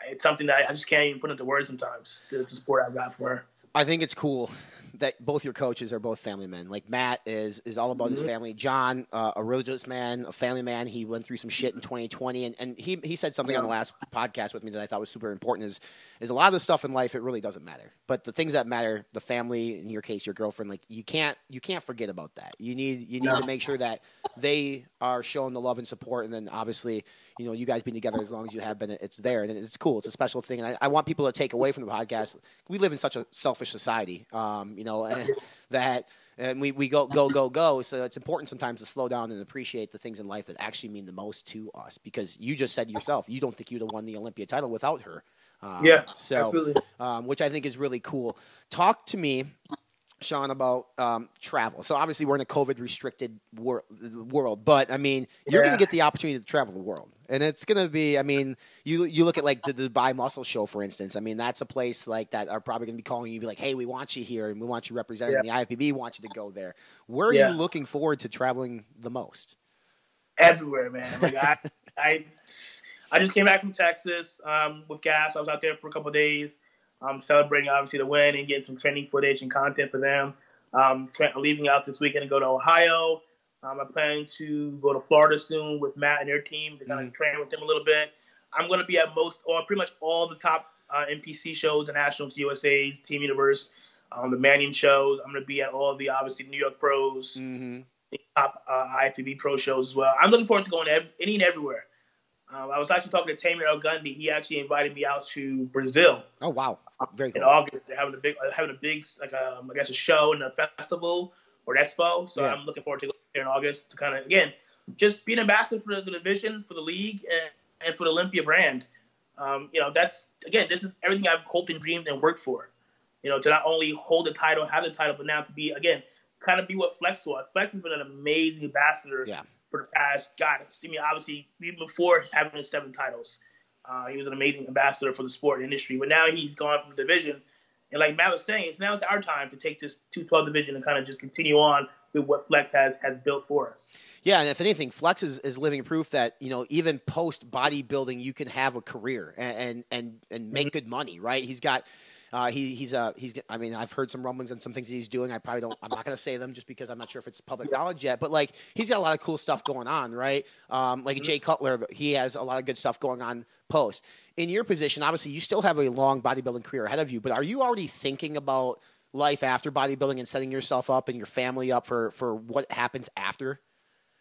it's something that I just can't even put into words sometimes. A support I've got for her. I think it's cool that both your coaches are both family men. Like Matt is is all about his Mhm. family. John, uh, a religious man, a family man. He went through some shit in 2020, and, and he he said something on the last podcast with me that I thought was super important. Is is a lot of the stuff in life it really doesn't matter, but the things that matter, the family, in your case, your girlfriend, like you can't you can't forget about that. You need you need No. to make sure that they are showing the love and support, and then obviously you know you guys being together as long as you have been, it's there, and it's cool. It's a special thing, and I, I want people to take away from the podcast. We live in such a selfish society, um, you know, and that and we, we go go go go. So it's important sometimes to slow down and appreciate the things in life that actually mean the most to us. Because you just said yourself, you don't think you'd have won the Olympia title without her. Um, Yeah, so um, which I think is really cool. Talk to me, Sean, about um, travel. So obviously we're in a COVID restricted wor- world, but I mean you're going to get the opportunity to travel the world, and it's going to be. I mean, you you look at like the, the Dubai Muscle Show, for instance. I mean, that's a place like that are probably going to be calling you, be like, "Hey, we want you here, and we want you representing the IFBB. Want you to go there." Where are Yeah. you looking forward to traveling the most? everywhere, man. Like I, I, I just came back from Texas um, with Gas. I was out there for a couple of days, um, celebrating obviously the win and getting some training footage and content for them. Um, tra- leaving out this weekend to go to Ohio. Um, I'm planning to go to Florida soon with Matt and their team to kind of train with them a little bit. I'm going to be at most, or pretty much all the top uh, NPC shows, the Nationals, USA's, Team Universe. um, the Manion shows. I'm going to be at all the obviously New York pros, mm-hmm. the top uh, IFBB pro shows as well. I'm looking forward to going ev- any and everywhere. Um, I was actually talking to Tamer El Guindy. He actually invited me out to Brazil. Oh wow, very in. August. They're having a big, having a big, like um, I guess a show and a festival or an expo. So Yeah. I'm looking forward to going there in August to kind of again just be an ambassador for the, division, for the league, and, and for the Olympia brand. Um, you know, that's again, this is everything I've hoped and dreamed and worked for. You know, to not only hold the title, have the title, but now to be again, kind of be what Flex was. Flex has been an amazing ambassador Yeah. for the past. God, I mean, obviously even before having his seven titles, uh, he was an amazing ambassador for the sport industry. But now he's gone from the division, and like Matt was saying, it's now it's our time to take this 212 division and kind of just continue on with what Flex has has built for us. Yeah, and if anything, Flex is, is living proof that you know even post bodybuilding, you can have a career and and and, make good money. Right? He's got. Uh, he, he's uh, he's. I mean, I've heard some rumblings and some things that he's doing. I probably don't. I'm not going to say them just because I'm not sure if it's public knowledge yet. But like, he's got a lot of cool stuff going on, right? Um, like Jay Cutler, he has a lot of good stuff going on post. In your position, obviously, you still have a long bodybuilding career ahead of you. But are you already thinking about life after bodybuilding and setting yourself up and your family up for for what happens after?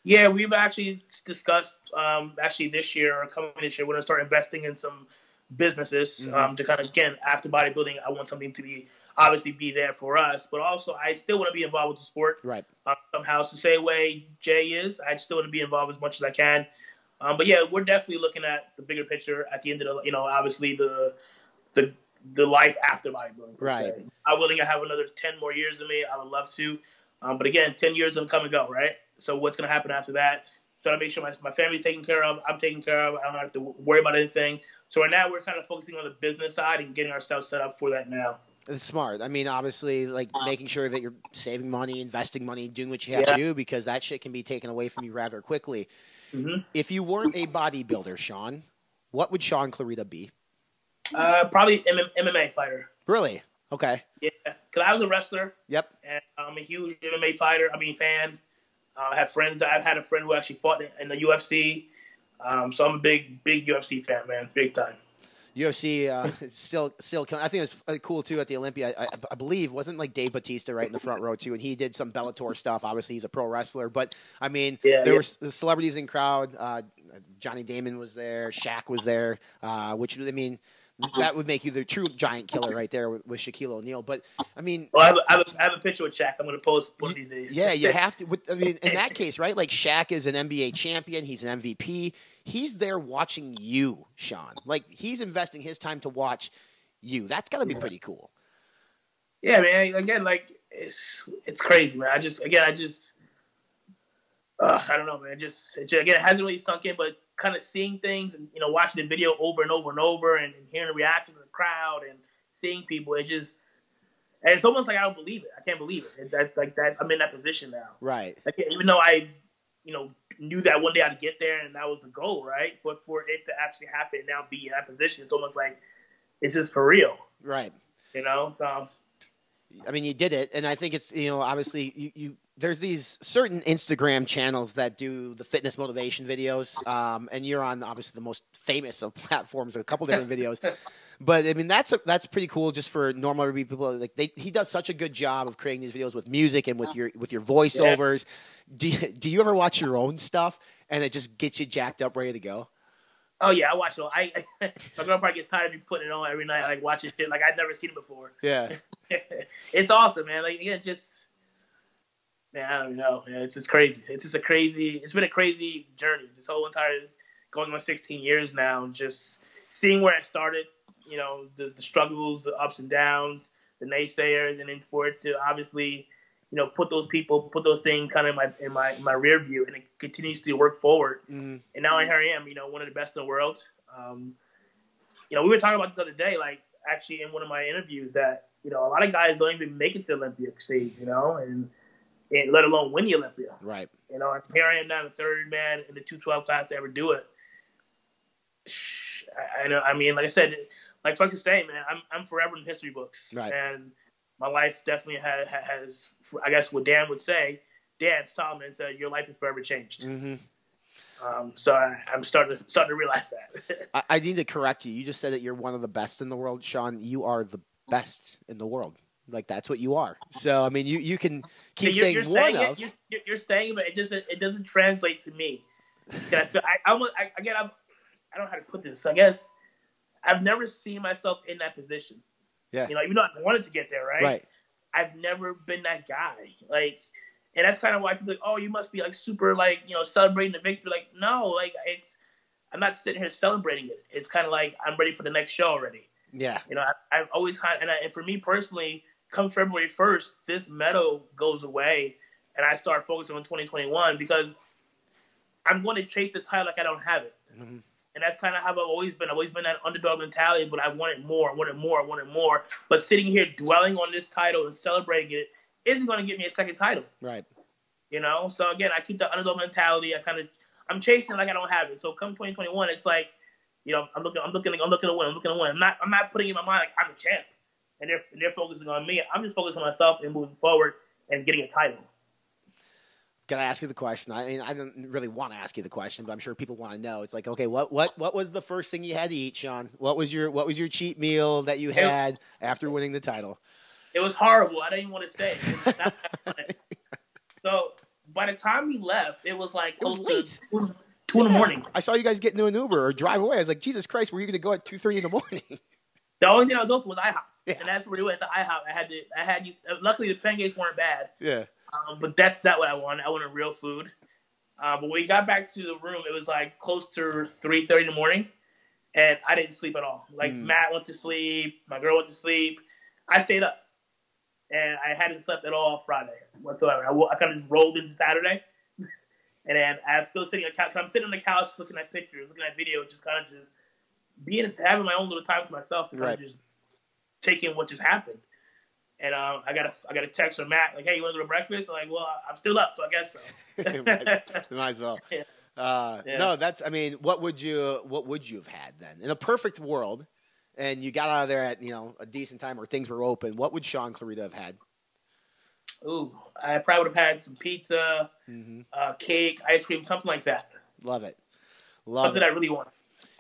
Yeah, we've actually discussed um, actually this year or coming this year, we're gonna start investing in some businesses Mhm. um, to kind of again after bodybuilding. I want something to be obviously be there for us, but also I still want to be involved with the sport. Right. Uh, somehow, it's the same way Jay is. I still want to be involved as much as I can. Um, but yeah, we're definitely looking at the bigger picture at the end of the, you know, obviously the the the life after bodybuilding. per Right. se. I'm willing to have another ten more years in me. I would love to. Um, but again, ten years will come and go, right? So what's gonna happen after that? Try to make sure my, my family's taken care of. I'm taken care of. I don't have to worry about anything. So right now we're kind of focusing on the business side and getting ourselves set up for that now. It's smart. I mean, obviously, like making sure that you're saving money, investing money, doing what you have Yeah. to do because that shit can be taken away from you rather quickly. Mhm. If you weren't a bodybuilder, Sean, what would Sean Clarida be? Uh, probably M- MMA fighter. Really? Okay. Yeah, because I was a wrestler. Yep. And I'm a huge MMA fighter. I mean, fan. Uh, I have friends that I've had a friend who actually fought in, the UFC. Um, so I'm a big, big UFC fan, man, big time. UFC uh, is still still. killing- I think it's uh, cool too at the Olympia. I, I, believe wasn't like Dave Batista right in the front row too, and he did some Bellator stuff. Obviously, he's a pro wrestler, but I mean, Yeah, there yeah. were celebrities in crowd. Uh, Johnny Damon was there. Shaq was there. Uh, which I mean, that would make you the true giant killer right there with, with Shaquille O'Neal. But I mean, Well, I have, a, I, have I have a picture with Shaq. I'm going to post one of these days. yeah, you have to. With, I mean, in that case, right? Like Shaq is an NBA champion. He's an MVP. He's there watching you, Sean. Like he's investing his time to watch you. That's got to be pretty cool. yeah, man. Again, like it's it's crazy, man. I just again, I just uh, I don't know, man. Just, it just again, it hasn't really sunk in, but kind of seeing things and you know watching the video over and over and over and, hearing the reaction of the crowd and seeing people, it just and it's almost like I don't believe it. I can't believe it. It- That like that, I'm in that position now. Right. Like even though I, you know, knew that one day I'd get there and that was the goal, right? But for it to actually happen and now be in that position, it's almost like it's just for real, Right. you know. So I mean, you did it, and I think it's you know obviously you, you there's these certain Instagram channels that do the fitness motivation videos, um, and you're on obviously the most famous of platforms, a couple different videos. But I mean, that's that's pretty cool just for normal everyday people. Like they, he does such a good job of creating these videos with music and with your with your voiceovers. Do you, do you ever watch your own stuff and it just gets you jacked up, ready to go? Oh yeah, I watch it. I, I my girl probably gets tired of me putting it on every night, like watching shit like I've never seen it before. Yeah. it's awesome, man. Like again, just man, I don't know. Man. It's just crazy. It's just a crazy. It's been a crazy journey. This whole entire going on 16 years now, just seeing where I started. You know, the, the struggles, the ups and downs, the naysayers, and then for it to obviously, you know, put those people, put those things kind of in my in my in my rear view, and it continues to work forward. Mm-hmm. And now here I am, you know, one of the best in the world. Um, you know, we were talking about this other day, like actually in one of my interviews, that you know a lot of guys don't even make it to Olympic stage, you know, and, and let alone win the Olympia. Right. You know, here I am now, the third man in the 212 class to ever do it. I, I know. I mean, like I said, like is saying, man, I'm I'm forever in history books, Right. and my life definitely has, has, I guess, what Dan would say. Dan Solomon said, "Your life is forever changed." Mm-hmm. Um, so I, I'm starting to starting to realize that. I, I need to correct you. You just said that you're one of the best in the world, Sean. You are the best in the world. Like that's what you are. So I mean, you you can keep you're, saying you're one saying of. It, you're, you're saying, it, but it doesn't it doesn't translate to me. I feel I, I, almost, I again I'm, I don't know how to put this. I guess I've never seen myself in that position. Yeah. You know, even though I wanted to get there, right? Right. I've never been that guy. Like, and that's kind of why people like, oh, you must be like super like you know celebrating the victory. Like, no, like it's I'm not sitting here celebrating it. It's kind of like I'm ready for the next show already. Yeah. You know, I, I've always kind and, I, and for me personally, come February 1st, this medal goes away, and I start focusing on 2021 because I'm going to chase the title like I don't have it. Mhm. And that's kind of how I've always been. I've always been that underdog mentality, but I wanted more, I wanted more, I wanted more. But sitting here dwelling on this title and celebrating it isn't going to get me a second title. Right. You know, so again, I keep the underdog mentality. I kind of, I'm chasing it like I don't have it. So come 2021, it's like, you know, I'm looking, I'm looking, I'm looking to win. I'm looking to win. I'm not, I'm not putting in my mind like I'm the champ, and they're they're focusing on me. I'm just focusing on myself and moving forward and getting a title. Can I ask you the question? I mean, I didn't really want to ask you the question, but I'm sure people want to know. It's like, okay, what what what was the first thing you had to eat, Sean? What was your what was your cheat meal that you had after winning the title? It was horrible. I didn't even want to say. It. It was not that fun. so by the time we left, it was like It was late. to two, two in the morning. I saw you guys get into an Uber or drive away. I was like, Jesus Christ, were you going to go at two thirty in the morning? The only thing I was open was IHOP, and that's where we went at the IHOP. I had to, I had these. Luckily, the pancakes weren't bad. yeah. Um, but that's not what I wanted. I wanted real food. Uh, but when we got back to the room, it was like close to three thirty in the morning, and I didn't sleep at all. Like Mm. Matt went to sleep, my girl went to sleep. I stayed up, and I hadn't slept at all Friday whatsoever. I, I kind of just rolled into Saturday, and then I'm still sitting on the couch. I'm sitting on the couch looking at pictures, looking at videos, just kind of just being having my own little time to myself, Right. of just taking what just happened. And um, I got a I got a text from Matt like, "Hey, you want to go to breakfast?" I'm like, "Well, I'm still up, so I guess so." might, might as well. Yeah. Uh, Yeah. No, that's. I mean, what would you what would you have had then in a perfect world? And you got out of there at you know a decent time where things were open. What would Sean Clarida have had? Ooh, I probably would have had some pizza, Mm-hmm. uh, cake, ice cream, something like that. Love it. Love something it. I really want.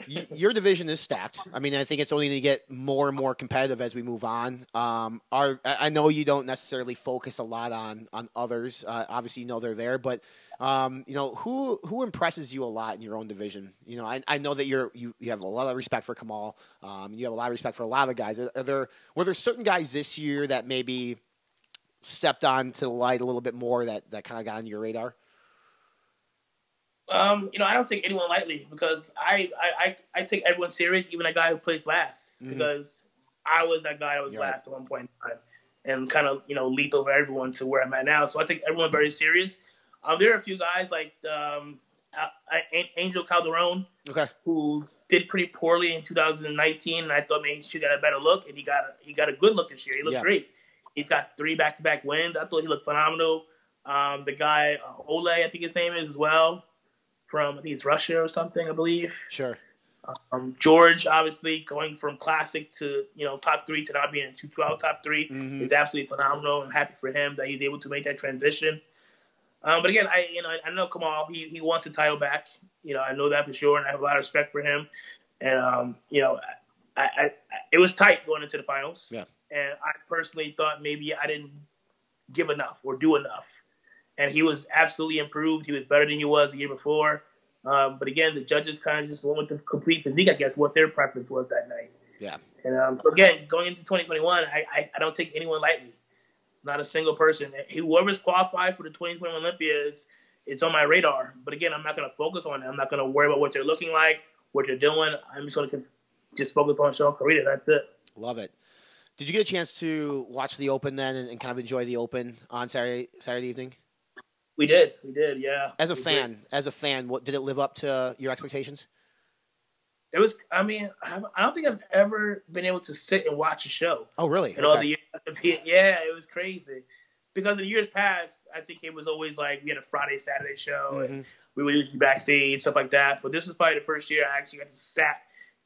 Your division is stacked. I mean, I think it's only going to get more and more competitive as we move on. Um, our, I know you don't necessarily focus a lot on on others. Uh, obviously, you know they're there, but um, you know who who impresses you a lot in your own division. You know, I, I know that you're you, you have a lot of respect for Kamal. Um, you have a lot of respect for a lot of guys. Are, there were there certain guys this year that maybe stepped onto the light a little bit more that that kind of got on your radar? Um, you know, I don't take anyone lightly because I I, I, I take everyone serious, even a guy who plays last, Mhm. because I was that guy that was last at one point in time, and kind of you know leaped over everyone to where I'm at now. So I take everyone very serious. Um, there are a few guys like um, uh, Angel Calderon, Okay. who did pretty poorly in 2019, and I thought maybe he should get a better look, and he got a, he got a good look this year. He looked Yeah. great. He's got three back-to-back wins. I thought he looked phenomenal. Um, the guy uh, Ole, I think his name is as well, from I think it's Russia or something, I believe. Sure. Um, George, obviously, going from classic to you know top three to not being in 212 top 3 Mhm. is absolutely phenomenal. I'm happy for him that he's able to make that transition. Um, but again, I you know I know Kamal he he wants the title back. You know I know that for sure, and I have a lot of respect for him. And um, you know I, I, I it was tight going into the finals. Yeah. And I personally thought maybe I didn't give enough or do enough. And he was absolutely improved. He was better than he was the year before. Um, but again, the judges kind of just went with the complete physique, I guess, what their preference was that night. Yeah. And um, so again, going into 2021, I, I, I don't take anyone lightly. Not a single person. Whoever's qualified for the 2021 Olympiads, it's on my radar. But again, I'm not going to focus on it. I'm not going to worry about what they're looking like, what they're doing. I'm just going to just focus on Sean Clarida. That's it. Love it. Did you get a chance to watch the Open then and, and kind of enjoy the Open on Saturday Saturday evening? We did. We did. Yeah. As a We did. fan, as a fan, what did it live up to your expectations? It was. I mean, I don't think I've ever been able to sit and watch a show. Oh, really? In all the years, yeah, it was crazy. Because in years past, I think it was always like we had a Friday, Saturday show, and we were usually backstage, stuff like that. But this was probably the first year I actually got to sat,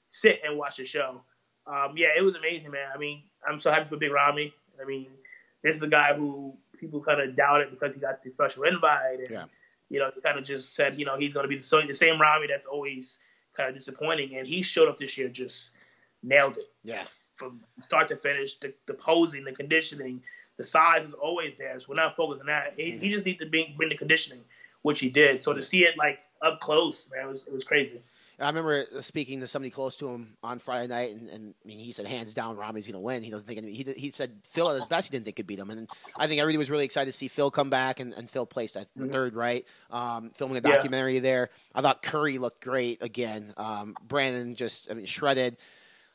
sit and watch a show. Um, yeah, it was amazing, man. I mean, I'm so happy for Big Ramy. I mean, this is a guy who people kind of doubted because he got the special invite, and Yeah. you know, kind of just said, you know, he's going to be the, so- the same Ramy that's always kind of disappointing, and he showed up this year, just nailed it. Yeah. from start to finish. The, the posing, the conditioning, the size is always there. So we're not focused on that. He, he mm-hmm. just needs to bring, bring the conditioning, which he did. So to see it like up close, man, it was it was crazy. I remember speaking to somebody close to him on Friday night, and, and I mean, he said hands down, Ramy's going to win. He doesn't think any, he he said Phil at his best, he didn't think he could beat him, and I think everybody was really excited to see Phil come back, and, and Phil placed at Mm-hmm. third, right? Um, filming a Yeah. documentary there. I thought Curry looked great again. Um, Brandon just I mean shredded.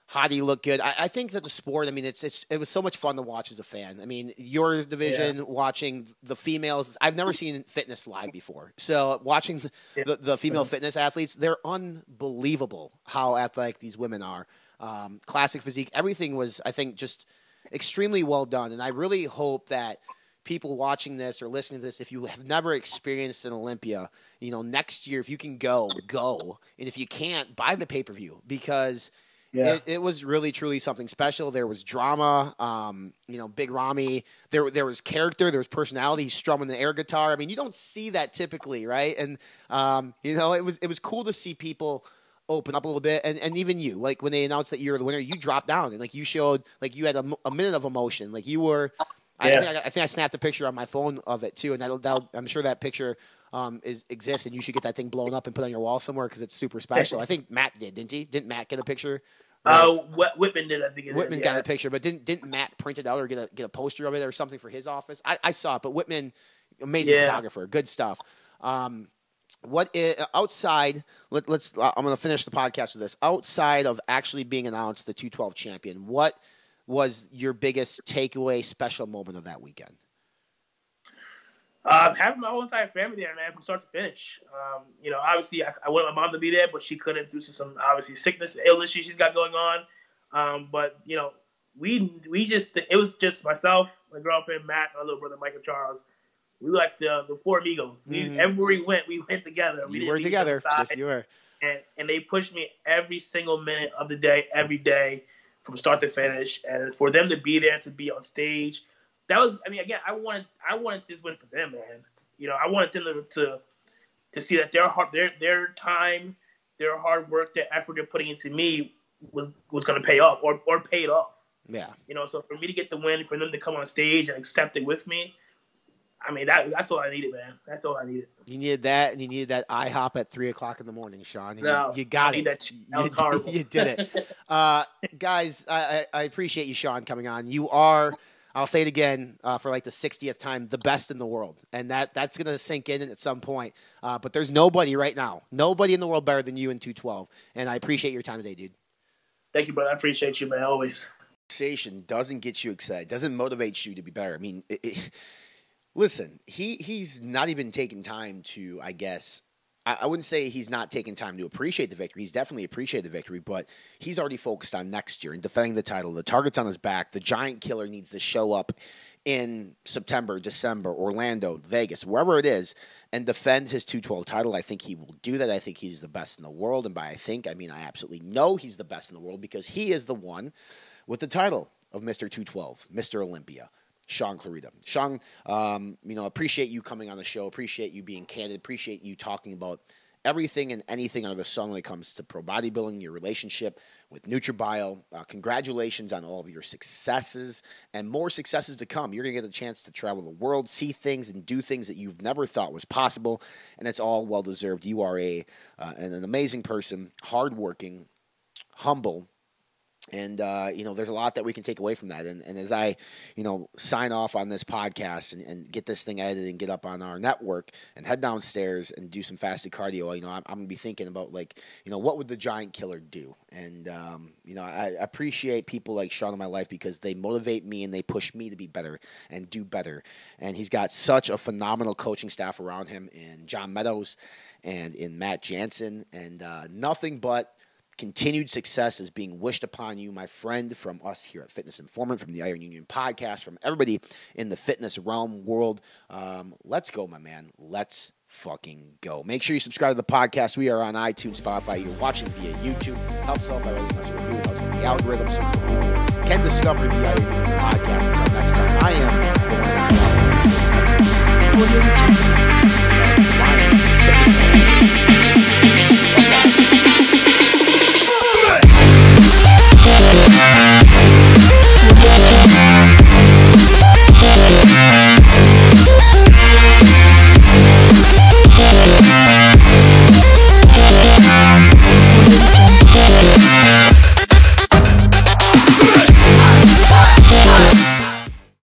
Hadi looked good. I, I think that the sport. I mean, it's it's it was so much fun to watch as a fan. I mean, your division, watching the females. I've never seen fitness live before. So watching the, the female fitness athletes, they're unbelievable how athletic these women are. Um, classic physique. Everything was, I think, just extremely well done. And I really hope that people watching this or listening to this, if you have never experienced an Olympia, you know, next year, if you can go, go. And if you can't, buy the pay per view because Yeah. it, it was really, truly something special. There was drama, um, you know, Big Ramy. There, there was character. There was personality. He's strumming the air guitar. I mean, you don't see that typically, right? And um, you know, it was it was cool to see people open up a little bit, and, and even you, like when they announced that you're the winner, you dropped down and like you showed like you had a, a minute of emotion, like you were. I, Yeah. think I, I think I snapped a picture on my phone of it too, and that'll, that'll I'm sure that picture um, is exists, and you should get that thing blown up and put on your wall somewhere because it's super special. I think Matt did, didn't he? Didn't Matt get a picture? Uh, Whit- Whitman did, I think. It is, Whitman yeah. got a picture, but didn't didn't Matt print it out or get a get a poster of it or something for his office? I, I saw it, but Whitman, amazing Yeah. photographer, good stuff. Um, what outside? Let, let's. Uh, I'm going to finish the podcast with this. Outside of actually being announced the 212 champion, what was your biggest takeaway, special moment of that weekend? Um, having my whole entire family there, man, from start to finish. Um, you know, obviously, I, I wanted my mom to be there, but she couldn't due to some obviously sickness, illness she, she's got going on. Um, but you know, we we just it was just myself, my girlfriend Matt, my little brother Michael Charles. We were like the the four amigos. We, Mhm. Everywhere we went, we went together. We were together. Yes, you were. and and they pushed me every single minute of the day, every day, from start to finish. And for them to be there, to be on stage, that was. I mean, again, I wanted I wanted this win for them, man. You know, I wanted them to to, to see that their hard their their time, their hard work, their effort they're putting into me was was going to pay off or or paid off. Yeah. You know, so for me to get the win, for them to come on stage and accept it with me, I mean that that's all I needed, man. That's all I needed. You needed that, and you needed that IHOP at three o'clock in the morning, Sean. You, No, you got I it. that- that was you, you did it, uh, guys. I, I I appreciate you, Sean, coming on. You are. I'll say it again uh, for like the 60th time, the best in the world, and that that's going to sink in at some point. Uh, but there's nobody right now, nobody in the world better than you in 212, and I appreciate your time today, dude. Thank you, brother. I appreciate you, man. Always. conversation doesn't get you excited, doesn't motivate you to be better. I mean, it, it, listen, he he's not even taking time to, I guess. I, I wouldn't say he's not taking time to appreciate the victory. He's definitely appreciated the victory, but he's already focused on next year and defending the title. The target's on his back. The giant killer needs to show up in September, December, Orlando, Vegas, wherever it is, and defend his 212 title. I think he will do that. I think he's the best in the world. And by I think, I mean I absolutely know he's the best in the world because he is the one with the title of Mr. 212, Mr. Olympia. Sean Clarida. Sean, um, you know, appreciate you coming on the show. Appreciate you being candid. Appreciate you talking about everything and anything under the sun when it comes to pro bodybuilding, your relationship with NutraBio. Uh, congratulations on all of your successes and more successes to come. You're going to get a chance to travel the world, see things, and do things that you've never thought was possible, and it's all well deserved. You are a uh, an an amazing person, hardworking, humble, and uh, you know there's a lot that we can take away from that. And, and as i you know sign off on this podcast and, and get this thing edited and get up on our network and head downstairs and do some fasted cardio you know i'm, I'm gonna be thinking about like you know what would the giant killer do? And um, you know I, I appreciate people like sean in my life because they motivate me and they push me to be better and do better. And he's got such a phenomenal coaching staff around him in john meadows and in matt jansen. And uh, nothing but continued success is being wished upon you, my friend, from us here at Fitness Informant, from the Iron Union podcast, from everybody in the fitness realm world. Um, let's go, my man. Let's fucking go. Make sure you subscribe to the podcast. We are on iTunes, Spotify. You're watching via YouTube. Helps out by writing us a review. Helps the algorithm so people can discover the Iron Union podcast. Until next time, I am the.